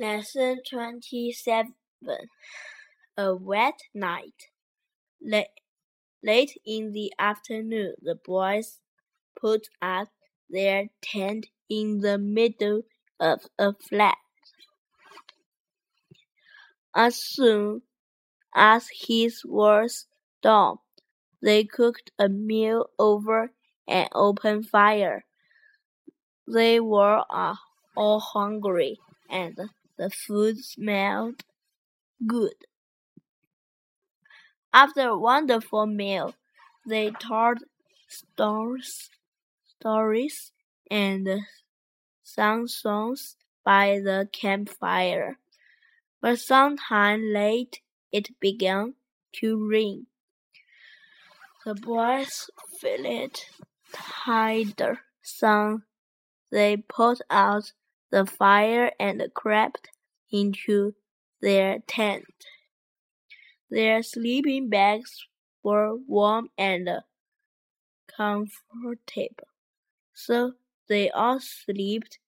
Lesson 27 A Wet Night. Late, late in the afternoon, the boys put up their tent in the middle of a flat. As soon as his was done, they cooked a meal over an open fire. They were uh, all hungry and the food smelled good. After a wonderful meal, they told stories, stories and sang songs by the campfire. But sometime late it began to rain. The boys felt tired. Some they put out the fire and crept into their tent. Their sleeping bags were warm and comfortable, so they all slept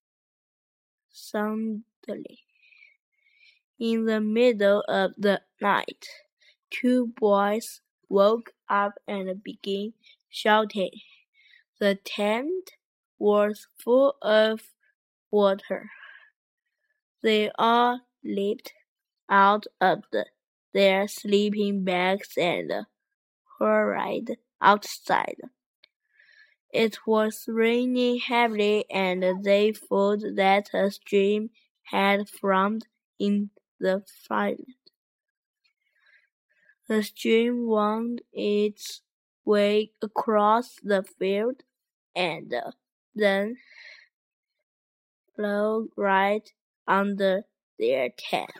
soundly. In the middle of the night, two boys woke up and began shouting. The tent was full of water. They all leaped out of the, their sleeping bags and hurried outside. It was raining heavily, and they thought that a stream had formed in the field. The stream wound its way across the field and then flowed right under their tent.